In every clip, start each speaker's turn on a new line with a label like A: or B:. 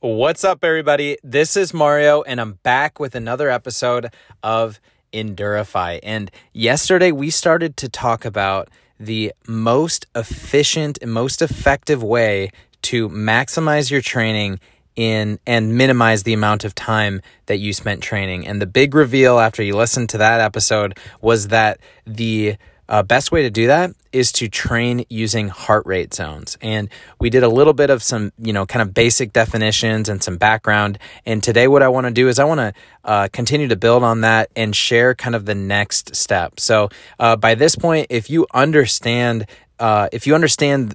A: What's up, everybody? This is Mario, and I'm back with another episode of Endurify. And yesterday we started to talk about the most efficient and most effective way to maximize your training in and minimize the amount of time that you spent training. And the big reveal after you listened to that episode was that the uh, best way to do that is to train using heart rate zones. And we did a little bit of some, you know, kind of basic definitions and some background. And today, what I want to do is I want to uh, continue to build on that and share kind of the next step. So, uh, by this point, if you understand, uh, if you understand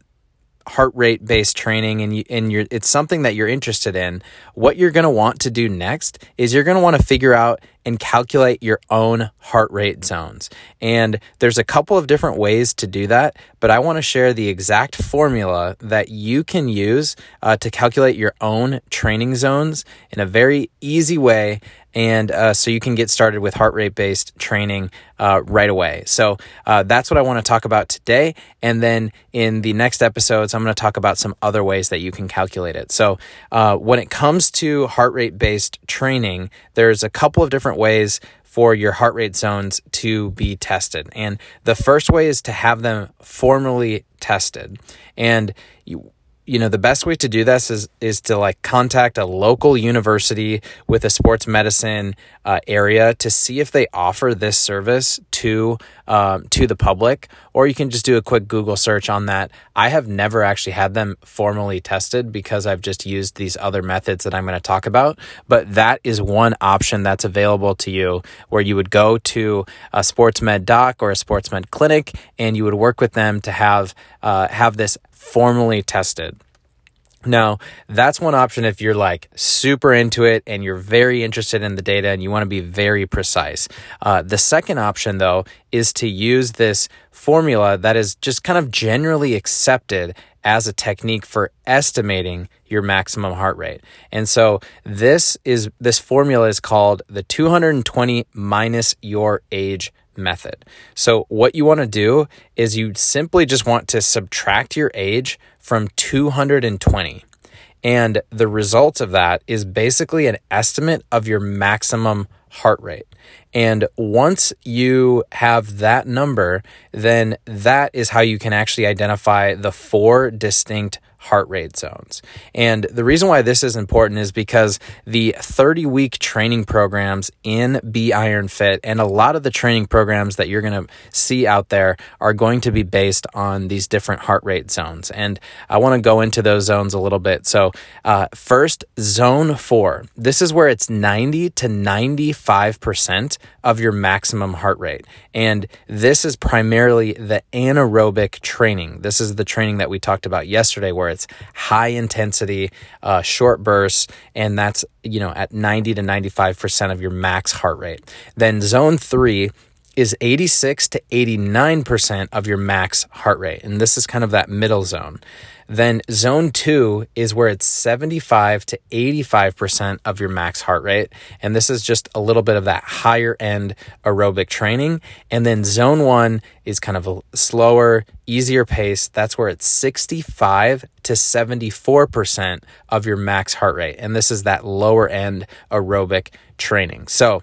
A: heart rate based training and you, and you're it's something that you're interested in, what you're going to want to do next is you're going to want to figure out and calculate your own heart rate zones. And there's a couple of different ways to do that, but I want to share the exact formula that you can use uh, to calculate your own training zones in a very easy way and uh, so you can get started with heart rate based training uh, right away. So uh, that's what I want to talk about today. And then in the next episodes, I'm going to talk about some other ways that you can calculate it. So uh, when it comes to heart rate based training, there's a couple of different ways for your heart rate zones to be tested. And the first way is to have them formally tested. And you, you know the best way to do this is is to like contact a local university with a sports medicine uh, area to see if they offer this service to um, to the public or you can just do a quick google search on that i have never actually had them formally tested because i've just used these other methods that i'm going to talk about but that is one option that's available to you where you would go to a sports med doc or a sports med clinic and you would work with them to have uh, have this formally tested. Now, that's one option if you're like super into it and you're very interested in the data and you want to be very precise. Uh, the second option, though, is to use this formula that is just kind of generally accepted as a technique for estimating your maximum heart rate. And so this is this formula is called the 220 minus your age method. So, what you want to do is you simply just want to subtract your age from 220. And the result of that is basically an estimate of your maximum heart rate. And once you have that number, then that is how you can actually identify the four distinct heart rate zones. And the reason why this is important is because the 30 week training programs in Be Iron Fit and a lot of the training programs that you're going to see out there are going to be based on these different heart rate zones. And I want to go into those zones a little bit. So, uh, first, zone four. This is where it's 90 to 95% of your maximum heart rate. And this is primarily the anaerobic training. This is the training that we talked about yesterday where it's high intensity, uh, short bursts, and that's you know at 90 to 95 percent of your max heart rate. Then zone three is 86 to 89% of your max heart rate. And this is kind of that middle zone. Then zone two is where it's 75 to 85% of your max heart rate. And this is just a little bit of that higher end aerobic training. And then zone one is kind of a slower, easier pace. That's where it's 65 to 74% of your max heart rate. And this is that lower end aerobic training. So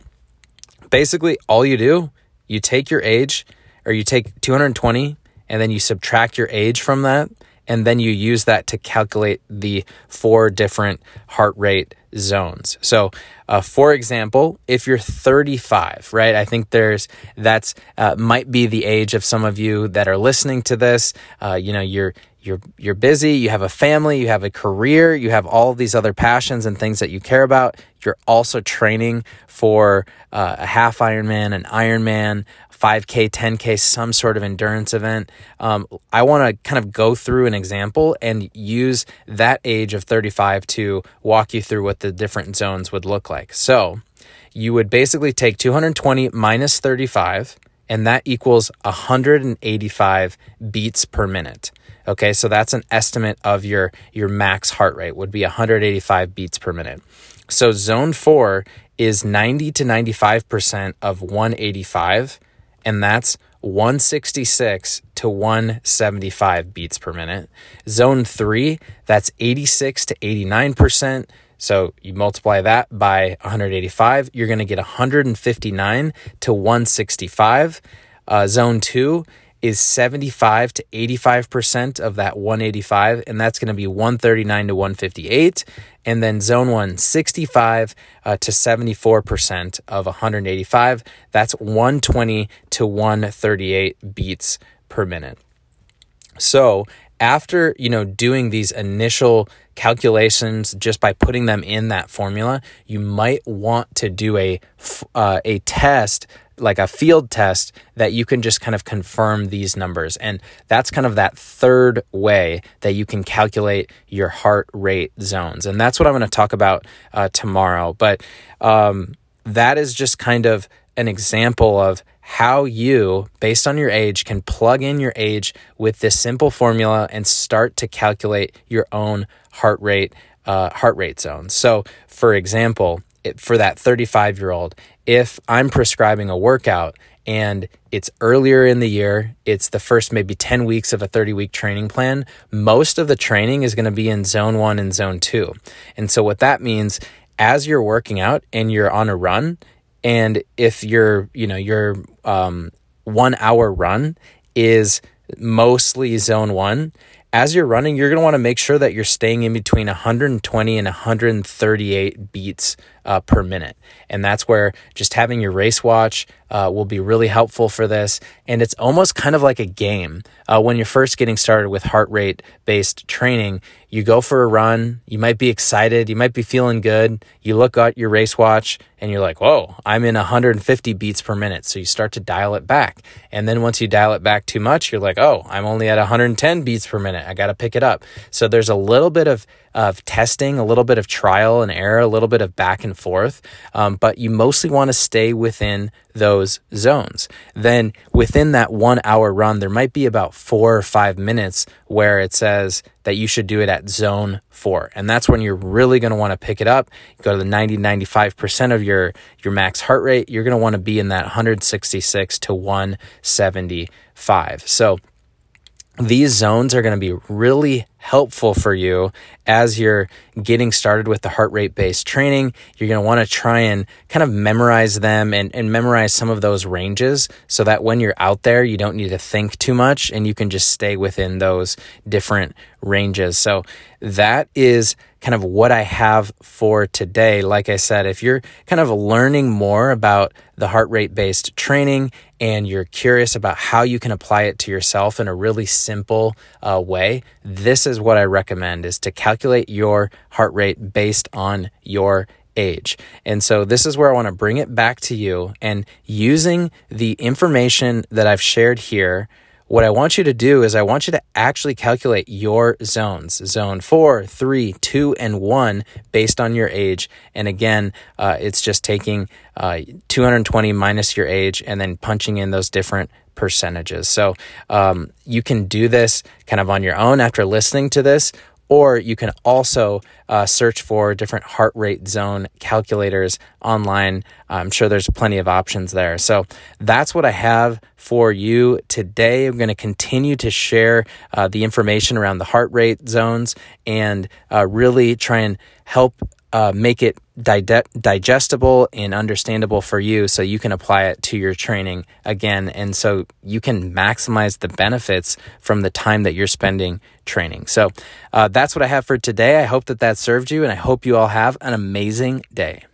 A: basically, all you do, you take your age or you take 220 and then you subtract your age from that and then you use that to calculate the four different heart rate zones. So, uh, for example, if you're 35, right? I think there's that's uh, might be the age of some of you that are listening to this. Uh, you know, you're you're you're busy, you have a family, you have a career, you have all these other passions and things that you care about. You're also training for uh, a half Ironman, an Ironman, 5K, 10K, some sort of endurance event. Um, I want to kind of go through an example and use that age of 35 to walk you through what the different zones would look like. So you would basically take 220 minus 35, and that equals 185 beats per minute. Okay, so that's an estimate of your your max heart rate would be 185 beats per minute. So zone 4 is 90 to 95% of 185 and that's 166 to 175 beats per minute. Zone three, that's 86 to 89%. So you multiply that by 185, you're going to get 159 to 165. Uh, zone two is 75 to 85% of that 185, and that's going to be 139 to 158. And then zone one, 65 uh, to 74% of 185, that's 120 to 138 beats per minute. So after you know doing these initial calculations just by putting them in that formula you might want to do a uh, a test like a field test that you can just kind of confirm these numbers. And that's kind of that third way that you can calculate your heart rate zones. And that's what I'm going to talk about uh, tomorrow. But um, that is just kind of an example of how you, based on your age, can plug in your age with this simple formula and start to calculate your own heart rate, uh, heart rate zones. So, for example, for that 35 year old, if I'm prescribing a workout and it's earlier in the year, it's the first maybe 10 weeks of a 30 week training plan, most of the training is going to be in zone one and zone two. And so, what that means, as you're working out and you're on a run, and if your, you know, your um, one hour run is mostly zone one, as you're running, you're going to want to make sure that you're staying in between 120 and 138 beats uh, per minute. And that's where just having your race watch uh, will be really helpful for this. And it's almost kind of like a game. Uh, when you're first getting started with heart rate based training, you go for a run, you might be excited, you might be feeling good. You look at your race watch and you're like, whoa, I'm in 150 beats per minute. So you start to dial it back. And then once you dial it back too much, you're like, oh, I'm only at 110 beats per minute. I got to pick it up. So there's a little bit of of testing, a little bit of trial and error, a little bit of back and forth, um, but you mostly want to stay within those zones. Then within that one hour run, there might be about four or five minutes where it says that you should do it at zone four. And that's when you're really going to want to pick it up. go to the 90, 95% of your, your max heart rate. You're going to want to be in that 166 to 175. So these zones are going to be really helpful for you as you're getting started with the heart rate based training. You're going to want to try and kind of memorize them and, and memorize some of those ranges so that when you're out there, you don't need to think too much and you can just stay within those different ranges. So that is kind of what I have for today. Like I said, if you're kind of learning more about the heart rate based training and you're curious about how you can apply it to yourself in a really simple uh, way, this is what I recommend is to calculate your heart rate based on your age. And so this is where I want to bring it back to you and using the information that I've shared here what I want you to do is I want you to actually calculate your zones, zone four, three, two, and one, based on your age. And again, uh, it's just taking uh, 220 minus your age and then punching in those different percentages. So um, you can do this kind of on your own after listening to this, or you can also uh, search for different heart rate zone calculators online. I'm sure there's plenty of options there. So that's what I have for you today. I'm going to continue to share uh, the information around the heart rate zones and uh, really try and help uh, make it dig- digestible and understandable for you so you can apply it to your training again. And so you can maximize the benefits from the time that you're spending training. So uh, that's what I have for today. I hope that that served you, and I hope you all have an amazing day.